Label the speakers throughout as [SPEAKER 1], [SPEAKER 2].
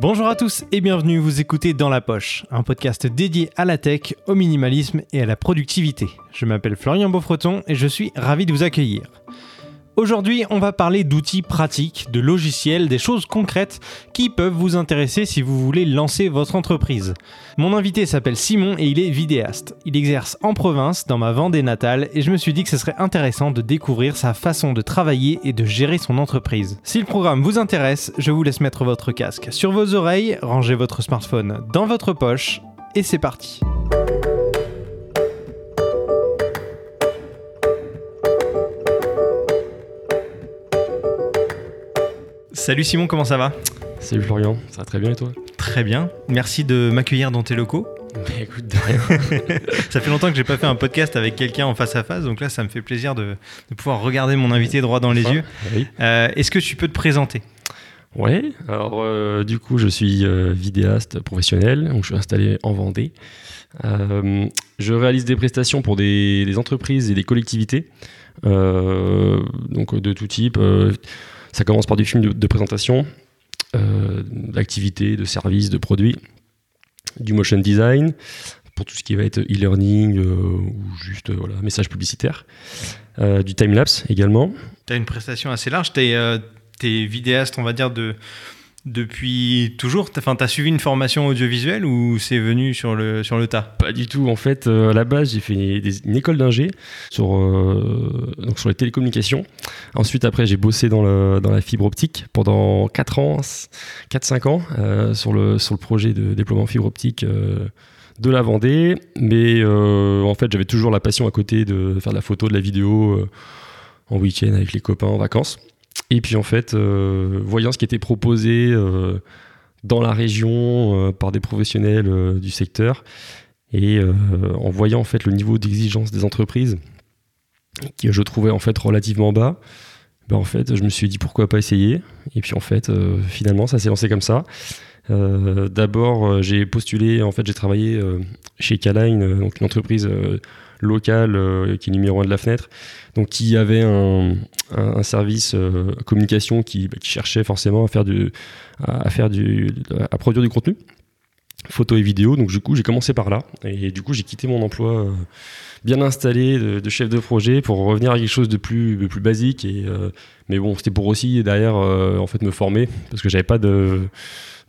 [SPEAKER 1] Bonjour à tous et bienvenue, vous écoutez Dans la Poche, un podcast dédié à la tech, au minimalisme et à la productivité. Je m'appelle Florian Beaufreton et je suis ravi de vous accueillir. Aujourd'hui, on va parler d'outils pratiques, de logiciels, des choses concrètes qui peuvent vous intéresser si vous voulez lancer votre entreprise. Mon invité s'appelle Simon et il est vidéaste. Il exerce en province, dans ma Vendée natale, et je me suis dit que ce serait intéressant de découvrir sa façon de travailler et de gérer son entreprise. Si le programme vous intéresse, je vous laisse mettre votre casque sur vos oreilles, rangez votre smartphone dans votre poche, et c'est parti. Salut Simon, comment ça va
[SPEAKER 2] Salut Florian, ça va très bien et toi
[SPEAKER 1] Très bien, merci de m'accueillir dans tes locaux.
[SPEAKER 2] Mais écoute, de rien.
[SPEAKER 1] Ça fait longtemps que j'ai pas fait un podcast avec quelqu'un en face à face, donc là ça me fait plaisir de, de pouvoir regarder mon invité droit dans les
[SPEAKER 2] Enfin,
[SPEAKER 1] yeux.
[SPEAKER 2] Oui.
[SPEAKER 1] Euh, Est-ce que tu peux te présenter?
[SPEAKER 2] Ouais, alors euh, du coup, je suis euh, vidéaste professionnel, donc je suis installé en Vendée. Je réalise des prestations pour des, des entreprises et des collectivités, donc de tout type. Ça commence par des films de, de présentation, euh, d'activités, de services, de produits, du motion design, pour tout ce qui va être e-learning euh, ou juste euh, voilà, message publicitaire, euh, du time-lapse également.
[SPEAKER 1] Tu as une prestation assez large, tu es, vidéaste, on va dire, de, depuis toujours. Enfin, tu as suivi une formation audiovisuelle ou c'est venu sur le, sur le tas?
[SPEAKER 2] Pas du tout. En fait, euh, à la base, j'ai fait une école d'ingé sur, euh, donc sur les télécommunications. Ensuite, après, j'ai bossé dans, le, dans la fibre optique pendant 4 ans, 4-5 ans, euh, sur, le, sur le projet de déploiement fibre optique de la Vendée. Mais en fait, j'avais toujours la passion à côté de faire de la photo, de la vidéo en week-end avec les copains en vacances. Et puis, en fait, euh, voyant ce qui était proposé euh, dans la région euh, par des professionnels du secteur, et en voyant en fait le niveau d'exigence des entreprises que je trouvais en fait relativement bas, ben, en fait je me suis dit pourquoi pas essayer? Et puis en fait finalement ça s'est lancé comme ça. D'abord j'ai postulé, en fait j'ai travaillé chez Caline, donc une entreprise locale euh, qui est numéro un de la fenêtre, donc qui avait un, service euh, communication qui, bah, qui cherchait forcément à faire du, à, produire du contenu photo et vidéo. Donc du coup, j'ai commencé par là. Et du coup, j'ai quitté mon emploi euh, bien installé de, chef de projet pour revenir à quelque chose de plus, de plus basique. Et, mais bon, c'était pour aussi derrière en fait me former parce que j'avais pas de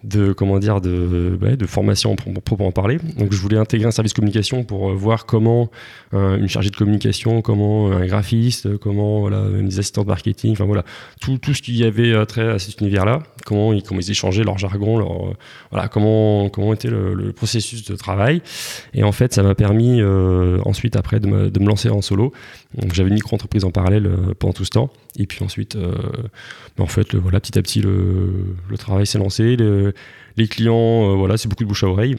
[SPEAKER 2] de comment dire de, de formation pour proprement parler. Donc je voulais intégrer un service communication pour euh, voir comment euh, une chargée de communication comment un graphiste comment voilà des assistants de marketing enfin voilà. Tout, tout ce qu'il y avait euh, trait à cet univers là comment ils, comment ils échangeaient leur jargon leur euh, voilà comment comment était le, processus de travail. Et en fait ça m'a permis euh, ensuite après de me, de me lancer en solo. Donc j'avais une micro entreprise en parallèle euh, pendant tout ce temps. Et puis ensuite euh, ben, en fait voilà petit à petit le, le travail s'est lancé les clients euh, voilà c'est beaucoup de bouche à oreille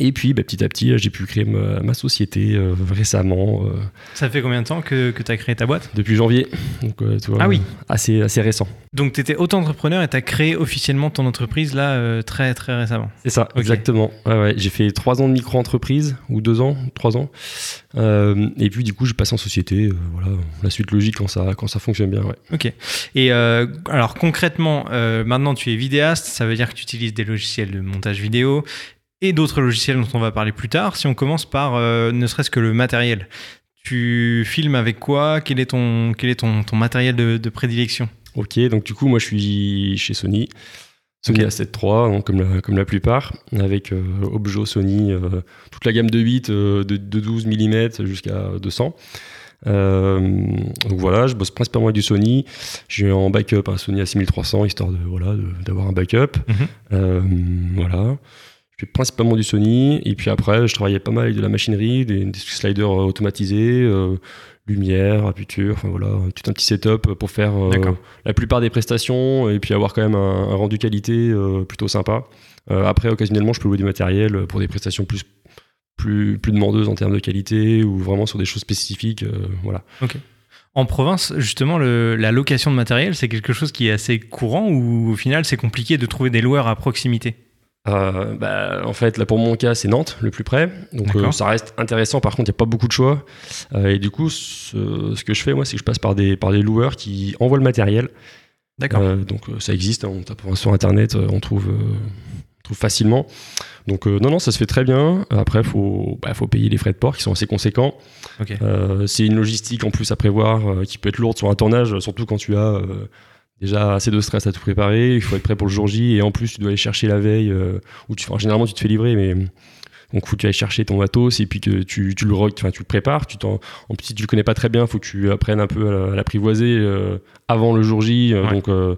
[SPEAKER 2] et puis ben, petit à petit j'ai pu créer ma, ma société euh, récemment euh,
[SPEAKER 1] Ça fait combien de temps que, que tu as créé ta boîte?
[SPEAKER 2] Depuis janvier donc euh, tu vois,
[SPEAKER 1] Ah oui.
[SPEAKER 2] assez assez récent
[SPEAKER 1] Donc tu étais auto-entrepreneur et tu as créé officiellement ton entreprise là très très récemment.
[SPEAKER 2] C'est ça, exactement. Ouais. J'ai fait trois ans de micro-entreprise, ou deux ans, trois ans. Et puis, du coup, j'ai passé en société. voilà, la suite logique quand ça, quand ça fonctionne bien. Ouais.
[SPEAKER 1] Ok. Et alors concrètement, maintenant tu es vidéaste, ça veut dire que tu utilises des logiciels de montage vidéo et d'autres logiciels dont on va parler plus tard. Si on commence par euh, ne serait-ce que le matériel. Tu filmes avec quoi? Quel est ton, quel est ton, ton matériel de, de prédilection?
[SPEAKER 2] Ok, donc du coup, moi, je suis chez Sony. Sony
[SPEAKER 1] Ok.
[SPEAKER 2] A7 III, donc, comme, la, comme la plupart, avec euh, Objo, Sony, euh, toute la gamme de 8, euh, de, de 12 mm jusqu'à 200. Euh, donc voilà, je bosse principalement avec du Sony. J'ai en backup un Sony A6300, histoire de voilà d'avoir un backup.
[SPEAKER 1] Mhm.
[SPEAKER 2] Voilà. Je fais principalement du Sony. Et puis après, je travaillais pas mal avec de la machinerie, des, des sliders euh, automatisés, euh, lumière, aperture, enfin voilà, tout un petit setup pour faire euh, la plupart des prestations et puis avoir quand même un, un rendu qualité euh, plutôt sympa. Après, occasionnellement, je peux louer du matériel pour des prestations plus, plus, plus demandeuses en termes de qualité ou vraiment sur des choses spécifiques. euh, voilà.
[SPEAKER 1] En province, justement, le- la location de matériel, c'est quelque chose qui est assez courant ou au final c'est compliqué de trouver des loueurs à proximité?
[SPEAKER 2] Euh, bah, en fait, là pour mon cas, c'est Nantes le plus près. Donc euh, ça reste intéressant. Par contre, il n'y a pas beaucoup de choix. Euh, et du coup, ce, ce que je fais, moi, c'est que je passe par des, par des loueurs qui envoient le matériel.
[SPEAKER 1] D'accord.
[SPEAKER 2] Donc ça existe, hein, on tape sur internet, on trouve, on trouve facilement. Donc non, non, ça se fait très bien. Après, faut, bah, faut payer les frais de port qui sont assez conséquents. C'est une logistique en plus à prévoir qui peut être lourde sur un tournage, surtout quand tu as déjà assez de stress à tout préparer. Il faut être prêt pour le jour J et en plus tu dois aller chercher la veille. euh, ou tu, enfin, généralement tu te fais livrer, mais donc faut que tu ailles chercher ton matos et puis que tu, tu le enfin tu le prépares. Tu t'en, en plus si tu le connais pas très bien, faut que tu apprennes un peu à, l'apprivoiser euh, avant le jour J. euh,
[SPEAKER 1] Ouais.
[SPEAKER 2] Donc euh,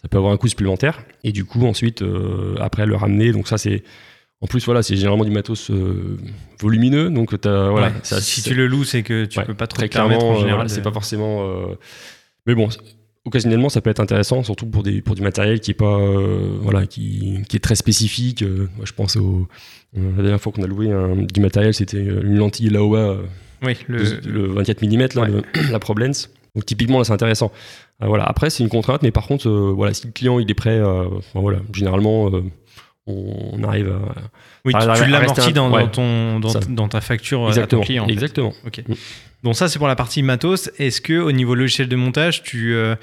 [SPEAKER 2] ça peut avoir un coût supplémentaire. Et du coup ensuite euh, après le ramener. Donc ça c'est en plus voilà c'est généralement du matos euh, volumineux. Donc t'as, voilà
[SPEAKER 1] Ouais,
[SPEAKER 2] ça-
[SPEAKER 1] si tu le loues, c'est que tu
[SPEAKER 2] Ouais,
[SPEAKER 1] peux pas trop
[SPEAKER 2] très
[SPEAKER 1] te
[SPEAKER 2] clairement,
[SPEAKER 1] en
[SPEAKER 2] euh,
[SPEAKER 1] général. de-
[SPEAKER 2] c'est pas forcément. euh, Mais bon, occasionnellement, ça peut être intéressant, surtout pour des pour du matériel qui est pas euh, voilà qui, qui est très spécifique. Euh, moi, je pense au euh, la dernière fois qu'on a loué un- du matériel, c'était une lentille Laowa
[SPEAKER 1] Oui, le.
[SPEAKER 2] de- le 24 mm là,
[SPEAKER 1] Ouais.
[SPEAKER 2] le- la ProBlens. Donc typiquement là, c'est intéressant. Voilà. Après, c'est une contrainte, mais par contre, voilà, si le client il est prêt, enfin, voilà, généralement. on arrive à.
[SPEAKER 1] Oui, tu, tu l'amortis
[SPEAKER 2] un-
[SPEAKER 1] dans,
[SPEAKER 2] ouais.
[SPEAKER 1] dans ton, dans, ta facture euh, à ton
[SPEAKER 2] Exactement.
[SPEAKER 1] client. en fait.
[SPEAKER 2] exactement.
[SPEAKER 1] Ok.
[SPEAKER 2] Mm.
[SPEAKER 1] Donc ça, c'est pour la partie matos. Est-ce que au niveau logiciel de montage, tu, euh,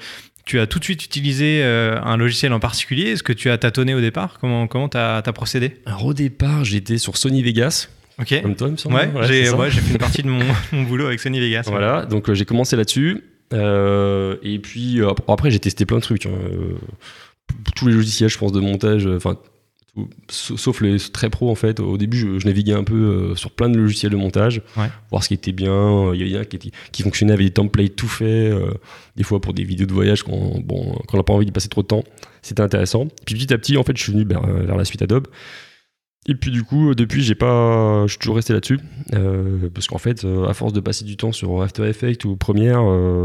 [SPEAKER 1] tu as tout de suite utilisé euh, un logiciel en particulier? Est-ce que tu as tâtonné au départ? Comment comment t'as as procédé?
[SPEAKER 2] Alors au départ, j'étais sur Sony Vegas,
[SPEAKER 1] Ok.
[SPEAKER 2] comme toi, il me semble.
[SPEAKER 1] Ouais, j'ai ouais, j'ai fait une partie de mon, mon boulot avec Sony Vegas. ouais.
[SPEAKER 2] Voilà, donc euh, j'ai commencé là-dessus. Et puis après, j'ai testé plein de trucs. hein. Tous les logiciels, je pense, de montage, enfin, tout- sauf les très pro en fait. Au début, je, je naviguais un peu euh, sur plein de logiciels de montage,
[SPEAKER 1] Ouais.
[SPEAKER 2] voir ce qui était bien. Il y avait un qui, était- qui fonctionnait avec des templates tout faits, euh, des fois pour des vidéos de voyage quand, bon, quand on n'a pas envie d'y passer trop de temps. C'était intéressant. Puis petit à petit, en fait, je suis venu vers, vers la suite Adobe. Et puis du coup, depuis, j'ai pas, je suis toujours resté là-dessus, euh, parce qu'en fait, à force de passer du temps sur After Effects ou Premiere,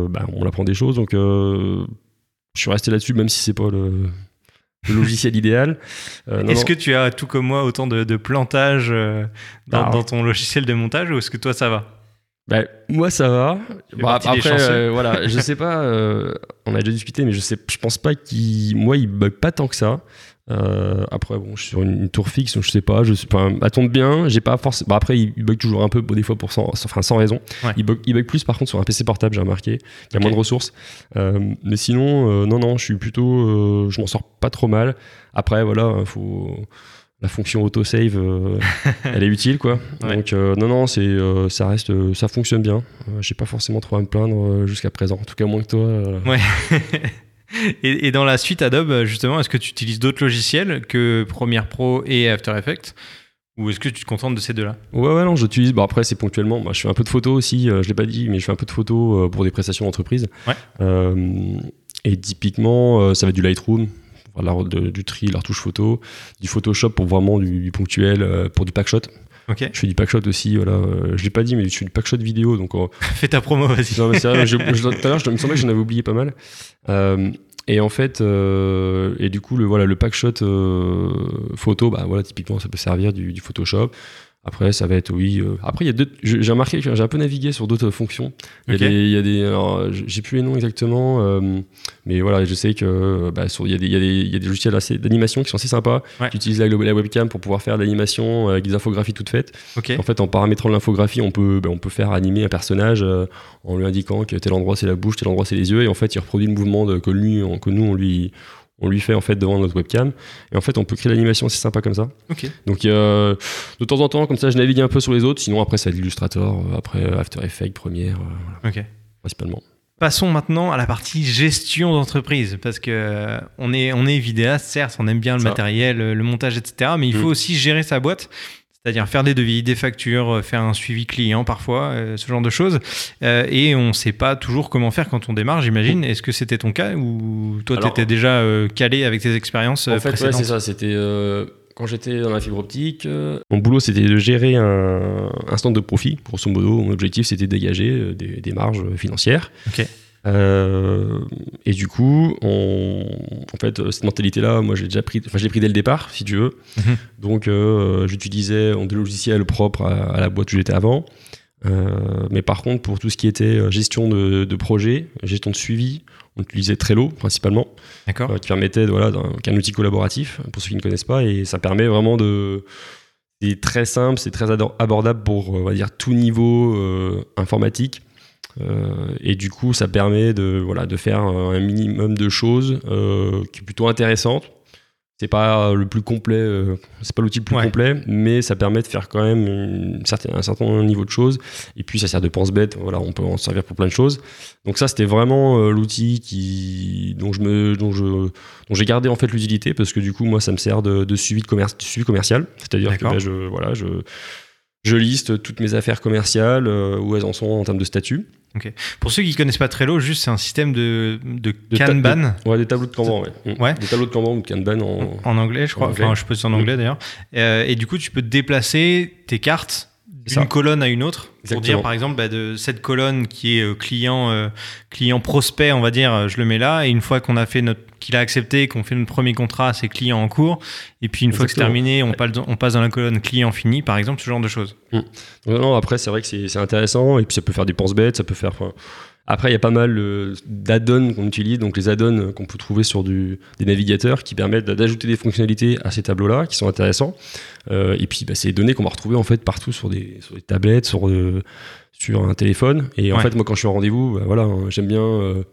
[SPEAKER 2] bah, on apprend des choses, donc je suis resté là-dessus, même si c'est pas le, le logiciel idéal. Euh,
[SPEAKER 1] Est-ce que tu as tout comme moi autant de, de plantage euh, dans ton logiciel de montage ou est-ce que toi ça va?
[SPEAKER 2] Bah, moi, ça va.
[SPEAKER 1] des
[SPEAKER 2] après, euh, voilà, je sais pas. euh, on a déjà discuté, mais je sais, je pense pas qu'il, moi, il bug pas tant que ça. Euh, après, bon, je suis sur une, une tour fixe, donc je sais pas. Je sais pas. Elle tombe bien. J'ai pas forcément. après, il, il bug toujours un peu, bon, des fois pour sans, sans- enfin, sans raison.
[SPEAKER 1] Ouais.
[SPEAKER 2] Il, bug, il bug plus, par contre, sur un PC portable, j'ai remarqué. Il y a moins de ressources. Euh, mais sinon, euh, non, non, je suis plutôt, euh, je m'en sors pas trop mal. Après, voilà, hein, faut. La fonction autosave, euh, elle est utile, quoi.
[SPEAKER 1] Ouais.
[SPEAKER 2] Donc, euh, non, non, c'est, euh, ça reste, ça fonctionne bien. J'ai pas forcément trop à me plaindre jusqu'à présent. En tout cas, moins que toi.
[SPEAKER 1] Ouais. et, et dans la suite Adobe, justement, est-ce que tu utilises d'autres logiciels que Premiere Pro et After Effects? Ou est-ce que tu te contentes de ces deux-là?
[SPEAKER 2] Ouais, ouais, non, j'utilise. Bon, après, c'est ponctuellement. Moi, je fais un peu de photos aussi. je l'ai pas dit, mais je fais un peu de photos pour des prestations d'entreprise.
[SPEAKER 1] Ouais.
[SPEAKER 2] Et typiquement, ça va être du Lightroom, la, de- du tri, la retouche photo, du Photoshop pour vraiment du, du ponctuel, euh, pour du packshot.
[SPEAKER 1] Ok.
[SPEAKER 2] Je fais du packshot aussi. Voilà, euh, je l'ai pas dit, mais je fais du packshot vidéo. Donc, euh,
[SPEAKER 1] Fais ta promo, vas-y.
[SPEAKER 2] tout à l'heure, je- me semblait que j'en avais oublié pas mal. Euh, et en fait, euh, et du coup, le, voilà, le packshot photo, bah voilà, typiquement, ça peut servir du, du Photoshop. Après, ça va être, oui. euh, après, il y a deux. J'ai remarqué que j'ai un peu navigué sur d'autres fonctions. Il y a des. j'ai plus les noms exactement, euh, mais voilà, je sais que bah, sur- il y, a des- il y, a des- il y a des logiciels assez- d'animation qui sont assez sympas.
[SPEAKER 1] Ouais.
[SPEAKER 2] Tu utilises la, la webcam pour pouvoir faire de l'animation avec des infographies toutes faites. En fait, en paramétrant l'infographie, on peut, ben, on peut faire animer un personnage euh, en lui indiquant que tel endroit c'est la bouche, tel endroit c'est les yeux, et en fait, il reproduit le mouvement de- que, lui, on- que nous on lui, on lui fait en fait devant notre webcam. Et en fait, on peut créer l'animation, c'est sympa comme ça. Donc, euh, de temps en temps, comme ça, je navigue un peu sur les autres. Sinon, après, c'est l'Illustrator, euh, après After Effects, Premiere, euh, voilà,
[SPEAKER 1] Ok.
[SPEAKER 2] principalement.
[SPEAKER 1] Passons maintenant à la partie gestion d'entreprise, parce que euh, on est, on est vidéaste, certes, on aime bien le
[SPEAKER 2] Ça.
[SPEAKER 1] matériel, le montage, etc. Mais il faut
[SPEAKER 2] Mm.
[SPEAKER 1] aussi gérer sa boîte, c'est-à-dire faire des devis, des factures, euh, faire un suivi client parfois, euh, ce genre de choses. Euh, et on ne sait pas toujours comment faire quand on démarre, j'imagine. Est-ce que c'était ton cas ou toi, tu étais déjà euh, calé avec tes expériences
[SPEAKER 2] En fait, ouais, c'est ça. C'était euh, quand j'étais dans la fibre optique. euh, mon boulot, c'était de gérer un, un stand de profit. Grosso modo, mon objectif, c'était de dégager euh, des, des marges financières.
[SPEAKER 1] Ok.
[SPEAKER 2] Euh, et du coup, on, en fait, cette mentalité-là, moi, j'ai déjà pris, enfin, je l'ai pris dès le départ, si tu veux.
[SPEAKER 1] Mhm.
[SPEAKER 2] Donc, euh, j'utilisais des logiciels propres à, à la boîte où j'étais avant. Euh, mais par contre, pour tout ce qui était gestion de, de projet, gestion de suivi, on utilisait Trello principalement qui permettait voilà, qu'un outil collaboratif pour ceux qui ne connaissent pas et ça permet vraiment de c'est très simple c'est très abordable pour on va dire tout niveau informatique et du coup, ça permet de, voilà, de faire un minimum de choses qui est plutôt intéressante c'est pas le plus complet, euh, c'est pas l'outil le plus complet, mais ça permet de faire quand même une certaine, un certain niveau de choses. Et puis ça sert de pense-bête, voilà, on peut en servir pour plein de choses. Donc ça, c'était vraiment euh, l'outil qui, dont je me, dont je, dont j'ai gardé en fait l'utilité parce que du coup, moi, ça me sert de, suivi de commerce, suivi commercial. C'est-à-dire que ben, je, voilà, je, je liste toutes mes affaires commerciales, euh, où elles en sont en termes de statut.
[SPEAKER 1] Pour ceux qui ne connaissent pas Trello, juste c'est un système de, de, Kanban.
[SPEAKER 2] ouais, des tableaux de Kanban, ouais. Des tableaux de Kanban ou de Kanban en,
[SPEAKER 1] en anglais, je crois. Enfin, je peux en anglais mm. d'ailleurs. Euh, et du coup, tu peux déplacer tes cartes d'une colonne à une autre pour dire par exemple bah, de cette colonne qui est euh, client euh, client prospect on va dire euh, je le mets là et une fois qu'on a fait notre qu'il a accepté qu'on fait notre premier contrat c'est client en cours et puis une fois que c'est terminé on, passe, on passe dans la colonne client fini par exemple ce genre de choses.
[SPEAKER 2] Mmh. non, après c'est vrai que c'est intéressant et puis ça peut faire des penses bêtes ça peut faire après, il y a pas mal euh, d'add-ons qu'on utilise, donc les add-ons qu'on peut trouver sur du, des navigateurs qui permettent d'ajouter des fonctionnalités à ces tableaux-là, qui sont intéressants. Euh, et puis, bah, c'est des données qu'on va retrouver en fait partout sur des, sur des tablettes, sur, euh, sur un téléphone. Et en fait, moi, quand je suis en rendez-vous, bah, voilà, hein, j'aime bien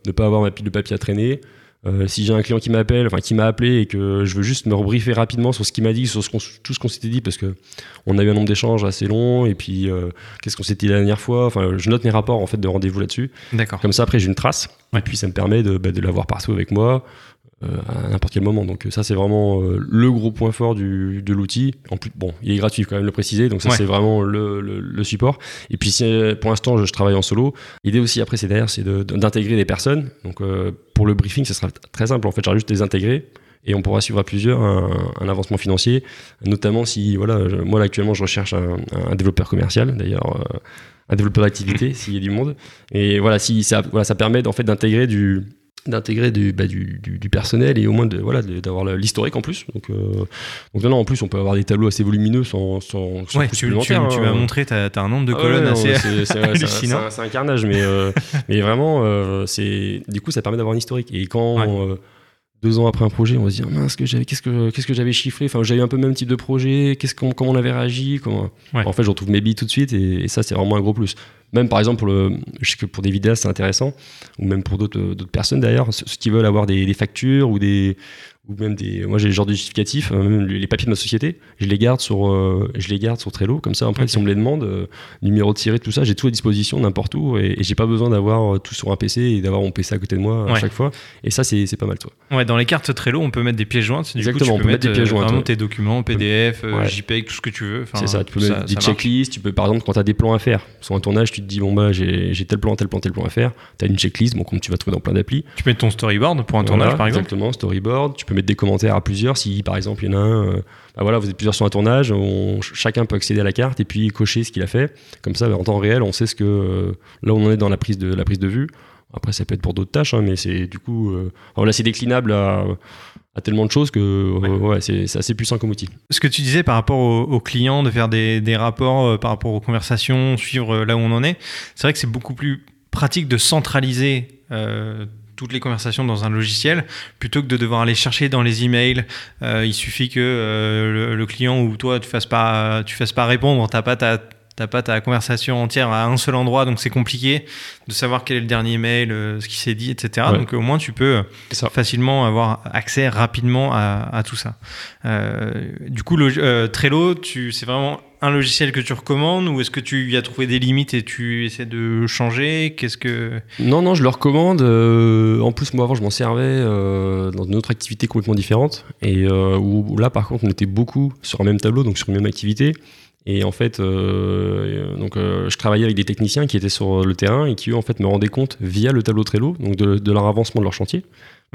[SPEAKER 2] ne pas avoir ma pile de papier à traîner. Euh, si j'ai un client qui m'appelle, enfin qui m'a appelé et que je veux juste me rebriefer rapidement sur ce qu'il m'a dit, sur ce tout ce qu'on s'était dit, parce que on a eu un nombre d'échanges assez long et puis euh, qu'est-ce qu'on s'était dit la dernière fois? Enfin, je note mes rapports en fait de rendez-vous là-dessus.
[SPEAKER 1] D'accord.
[SPEAKER 2] Comme ça, après, j'ai une trace et puis ça me permet de, bah, de l'avoir partout avec moi. Euh, à n'importe quel moment. Donc ça c'est vraiment euh, le gros point fort du, de l'outil. En plus, bon, il est gratuit quand même le préciser, donc ça c'est vraiment le, le, support. Et puis pour l'instant je, travaille en solo. L'idée aussi après c'est derrière c'est d'intégrer des personnes. Donc euh, pour le briefing ça sera très simple en fait, j'aurai juste les intégrer et on pourra suivre à plusieurs un, avancement financier, notamment si voilà moi là, actuellement je recherche un, développeur commercial d'ailleurs. un développeur d'activité s'il y a du monde et voilà si ça voilà ça permet en fait d'intégrer du d'intégrer du, bah, du, du, personnel et au moins de, voilà, d'avoir l'historique en plus. Donc, euh, donc non, en plus, on peut avoir des tableaux assez volumineux sans, sans,
[SPEAKER 1] sans ouais, tu, tu, tu, m'as montré, tu as, as, un nombre de ah colonnes assez
[SPEAKER 2] c'est, hallucinant. C'est un, carnage, mais, euh, mais vraiment, euh, c'est, du coup, ça permet d'avoir un historique. Et quand deux ans après un projet, on va se dire mince, que j'avais, qu'est-ce que, qu'est-ce que j'avais chiffré? Enfin, j'avais un peu le même type de projet. Qu'est-ce qu'on, comment on avait réagi comment... En fait, je retrouve mes billes tout de suite, et, et ça, c'est vraiment un gros plus. Même par exemple, pour le, je sais que pour des vidéastes, c'est intéressant, ou même pour d'autres personnes d'ailleurs, ceux qui veulent avoir des, des factures ou des, ou même des moi j'ai le genre de justificatif euh, même les papiers de ma société je les garde sur euh, je les garde sur Trello comme ça après si on me les demande euh, numéro tiré tout ça j'ai tout à disposition n'importe où et, j'ai pas besoin d'avoir tout sur un PC et d'avoir mon PC à côté de moi à chaque fois. Et ça c'est pas mal toi.
[SPEAKER 1] Ouais dans les cartes Trello on peut mettre des pièces jointes.
[SPEAKER 2] Exactement coup, tu on peut mettre, des pièces jointes
[SPEAKER 1] vraiment tes documents PDF JPEG tout ce que tu veux.
[SPEAKER 2] C'est ça tu peux mettre des checklists tu peux par exemple quand tu as des plans à faire. Sur un tournage tu te dis bon bah j'ai tel plan tel plan tel plan à faire. Tu as une checklist bon comme tu vas trouver dans plein d'applis.
[SPEAKER 1] Tu mettre ton storyboard pour un tournage par exemple.
[SPEAKER 2] exactement storyboard. Tu peux mettre des commentaires à plusieurs. Si par exemple il y en a un, euh, bah voilà, vous êtes plusieurs sur un tournage, chacun peut accéder à la carte et puis cocher ce qu'il a fait. Comme ça, bah, en temps réel, on sait ce que euh, là où on en est dans la prise de la prise de vue. Après, ça peut être pour d'autres tâches, hein, mais c'est du coup, euh, voilà, c'est déclinable à, tellement de choses que ouais. c'est assez puissant comme outil.
[SPEAKER 1] Ce que tu disais par rapport aux, clients, de faire des, des rapports par rapport aux conversations, suivre là où on en est, c'est vrai que c'est beaucoup plus pratique de centraliser toutes les conversations dans un logiciel plutôt que de devoir aller chercher dans les emails. Euh, il suffit que euh, le, client ou toi tu fasses pas tu fasses pas répondre, t'as pas ta t'as pas ta conversation entière à un seul endroit, donc c'est compliqué de savoir quel est le dernier mail, euh, ce qui s'est dit, etc. Donc au moins tu peux facilement avoir accès rapidement à, tout ça. du coup, le, Trello, tu, c'est vraiment un logiciel que tu recommandes ou est-ce que tu y as trouvé des limites et tu essaies de changer? Qu'est-ce que
[SPEAKER 2] Non, je le recommande. Euh, en plus, moi avant, je m'en servais euh, dans une autre activité complètement différente et euh, où, là, par contre, on était beaucoup sur un même tableau, donc sur une même activité. Et en fait, donc je travaillais avec des techniciens qui étaient sur le terrain et qui eux en fait me rendaient compte via le tableau Trello, donc de leur avancement de leur chantier.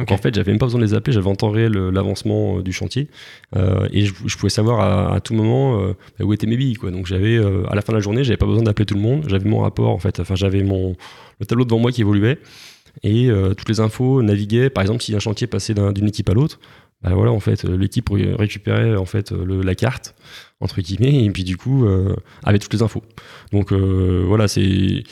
[SPEAKER 2] En fait, j'avais même pas besoin de les appeler, j'avais en temps réel l'avancement euh, du chantier euh, et je, pouvais savoir à, tout moment euh, bah, où étaient mes billes. Quoi. Donc j'avais à la fin de la journée, j'avais pas besoin d'appeler tout le monde, j'avais mon rapport en fait, enfin j'avais mon le tableau devant moi qui évoluait et toutes les infos naviguaient. Par exemple, si un chantier passait d'une équipe à l'autre, bah voilà en fait l'équipe récupérait en fait la carte entre guillemets et puis du coup avait toutes les infos. Donc voilà c'est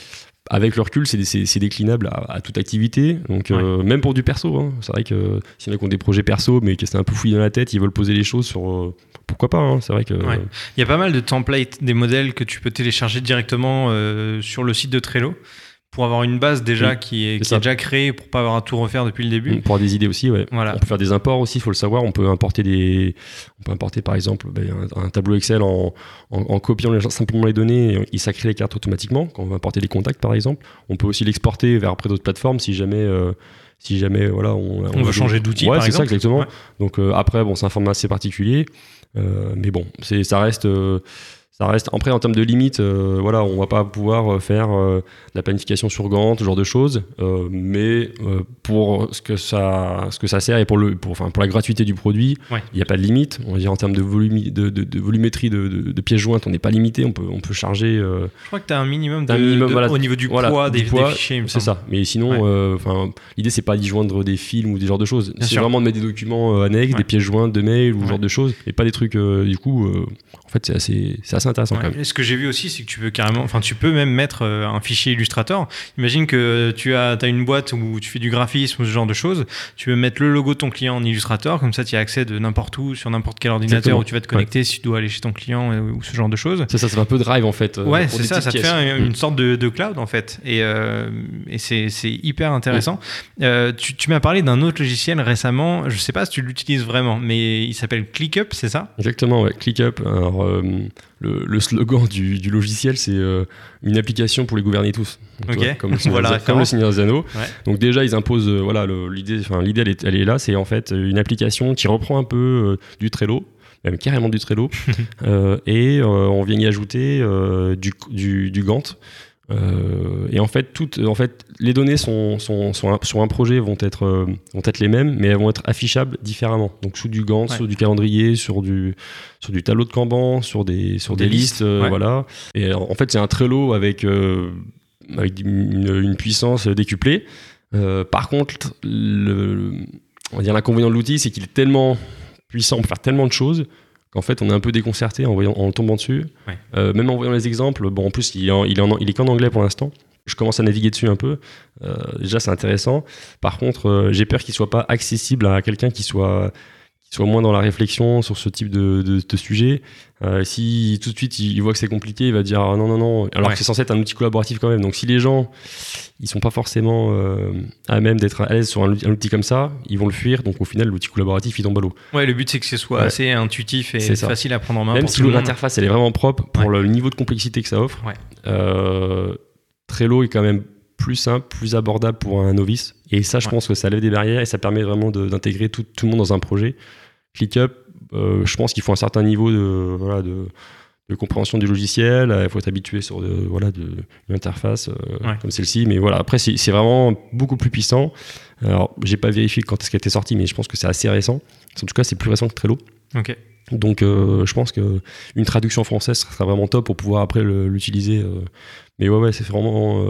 [SPEAKER 2] avec le recul, c'est déclinable à, toute activité. Donc, euh, même pour du perso, hein. c'est vrai que s'il y en a qui ont des projets perso, mais qui c'est un peu fouillé dans la tête, ils veulent poser les choses sur. Euh, pourquoi pas hein. C'est vrai que.
[SPEAKER 1] Il y a pas mal de templates, des modèles que tu peux télécharger directement euh, sur le site de Trello. Pour avoir une base déjà
[SPEAKER 2] Mm.
[SPEAKER 1] qui, est,
[SPEAKER 2] C'est
[SPEAKER 1] qui
[SPEAKER 2] ça.
[SPEAKER 1] est déjà créée pour pas avoir à tout refaire depuis le début.
[SPEAKER 2] Pour avoir des idées aussi, ouais.
[SPEAKER 1] Voilà.
[SPEAKER 2] On peut faire des imports aussi, il faut le savoir. On peut importer des, on peut importer par exemple ben, un, un tableau Excel en, en, en copiant les- simplement les données, il s'accrée les cartes automatiquement. Quand on va importer les contacts par exemple, on peut aussi l'exporter vers après d'autres plateformes si jamais, euh, si jamais voilà, on,
[SPEAKER 1] On veut changer d'outil,
[SPEAKER 2] Ouais,
[SPEAKER 1] par
[SPEAKER 2] c'est ça exactement.
[SPEAKER 1] Ouais.
[SPEAKER 2] Donc euh, après, bon, c'est un format assez particulier, euh, mais bon, c'est, ça reste. Ça reste après en termes de limites, euh, voilà, on va pas pouvoir euh, faire euh, la planification sur Gantt, ce genre de choses, euh, mais pour ce que ça, ce que ça sert et pour le, pour, enfin, pour la gratuité du produit, il
[SPEAKER 1] Ouais.
[SPEAKER 2] n'y a pas de limite. On va dire en termes de, volumi- de, de- de volumétrie de, de- de pièces jointes, on n'est pas limité. On peut, on peut charger.
[SPEAKER 1] Je crois que tu as un minimum, de,
[SPEAKER 2] un minimum,
[SPEAKER 1] de-
[SPEAKER 2] voilà.
[SPEAKER 1] au niveau du
[SPEAKER 2] Voilà,
[SPEAKER 1] poids, des,
[SPEAKER 2] poids,
[SPEAKER 1] des fichiers.
[SPEAKER 2] c'est ça. Mais sinon,
[SPEAKER 1] Ouais.
[SPEAKER 2] enfin, l'idée c'est pas d'y joindre des films ou des genres de choses. C'est vraiment de mettre des documents annexes,
[SPEAKER 1] Ouais.
[SPEAKER 2] des pièces jointes, de mails ou ce
[SPEAKER 1] Ouais.
[SPEAKER 2] genre de choses, et pas des trucs. du coup, en fait, c'est assez, c'est assez intéressant
[SPEAKER 1] Ouais.
[SPEAKER 2] quand même.
[SPEAKER 1] Et ce que j'ai vu aussi, c'est que tu peux carrément, enfin, tu peux même mettre euh, un fichier Illustrator. Imagine que tu as, as une boîte où tu fais du graphisme ou ce genre de choses. Tu veux mettre le logo de ton client en Illustrator, comme ça, tu as accès de n'importe où, sur n'importe quel ordinateur
[SPEAKER 2] Exactement.
[SPEAKER 1] où tu vas te connecter si tu dois aller chez ton client euh, ou ce genre de choses.
[SPEAKER 2] C'est ça, ça fait un peu drive en fait. euh,
[SPEAKER 1] Ouais, c'est ça, ça te fait une sorte de, de cloud en fait. Et, euh, et c'est hyper intéressant. Euh, tu tu m'as parlé d'un autre logiciel récemment, je sais pas si tu l'utilises vraiment, mais il s'appelle ClickUp, c'est ça?
[SPEAKER 2] Exactement, ouais. ClickUp. Alors, euh, le, le slogan du, du logiciel, c'est euh, une application pour les gouverner tous. Donc, vois, comme le Seigneur,
[SPEAKER 1] Voilà,
[SPEAKER 2] comme le Seigneur des Anneaux.
[SPEAKER 1] Ouais.
[SPEAKER 2] Donc déjà, ils imposent, euh, voilà, l'idée, elle est, elle est là. C'est en fait une application qui reprend un peu euh, du Trello, même carrément du Trello, et on vient y ajouter du, du, du Gantt. Euh, et en fait, toutes, en fait, les données sont, sont, sont un- sur un projet vont être, euh, vont être les mêmes, mais elles vont être affichables différemment. Donc sous du Gantt,
[SPEAKER 1] Ouais.
[SPEAKER 2] sur du calendrier, sur du, sur du tableau de Kanban, sur des, sur
[SPEAKER 1] Des
[SPEAKER 2] des,
[SPEAKER 1] listes,
[SPEAKER 2] listes, euh,
[SPEAKER 1] ouais.
[SPEAKER 2] voilà. Et en fait, c'est un Trello avec, avec une, une puissance décuplée. Par contre, le, on va dire l'inconvénient de l'outil, c'est qu'il est tellement puissant, peut faire tellement de choses qu'en fait, on est un peu déconcerté en, voyant, en tombant dessus.
[SPEAKER 1] Ouais.
[SPEAKER 2] Euh, même en voyant les exemples, bon, en plus, il est, en- il est, en- il est qu'en anglais pour l'instant. Je commence à naviguer dessus un peu. Euh, déjà, c'est intéressant. Par contre, euh, j'ai peur qu'il soit pas accessible à quelqu'un qui soit qui soit moins dans la réflexion sur ce type de, de, de sujet. Euh, si tout de suite il, il voit que c'est compliqué, il va dire ah, non non non. Alors
[SPEAKER 1] Ouais.
[SPEAKER 2] que c'est censé être un outil collaboratif quand même. Donc si les gens ils sont pas forcément euh, à même d'être à l'aise sur un, outil- un outil comme ça, ils vont le fuir. Donc au final l'outil collaboratif il tombe à l'eau.
[SPEAKER 1] Ouais, le but c'est que ce soit
[SPEAKER 2] Ouais.
[SPEAKER 1] assez intuitif et facile à prendre en main.
[SPEAKER 2] Même
[SPEAKER 1] pour
[SPEAKER 2] si l'interface elle est vraiment propre pour le niveau de complexité que ça offre, euh, Trello est quand même plus simple, plus abordable pour un novice. Et ça, je
[SPEAKER 1] Ouais.
[SPEAKER 2] pense que ça lève des barrières et ça permet vraiment d'intégrer tout, tout le monde dans un projet. ClickUp, euh, je pense qu'il faut un certain niveau de, voilà, de, de compréhension du logiciel. Il faut être habitué sur de, voilà, de, une interface euh,
[SPEAKER 1] Ouais.
[SPEAKER 2] comme celle-ci. Mais voilà, après, c'est vraiment beaucoup plus puissant. Alors, j'ai pas vérifié quand est-ce qu'elle était sortie, mais je pense que c'est assez récent. En tout cas, c'est plus récent que Trello.
[SPEAKER 1] Ok.
[SPEAKER 2] Donc, euh, je pense que une traduction française serait vraiment top pour pouvoir après l'utiliser. Mais ouais, ouais, c'est vraiment,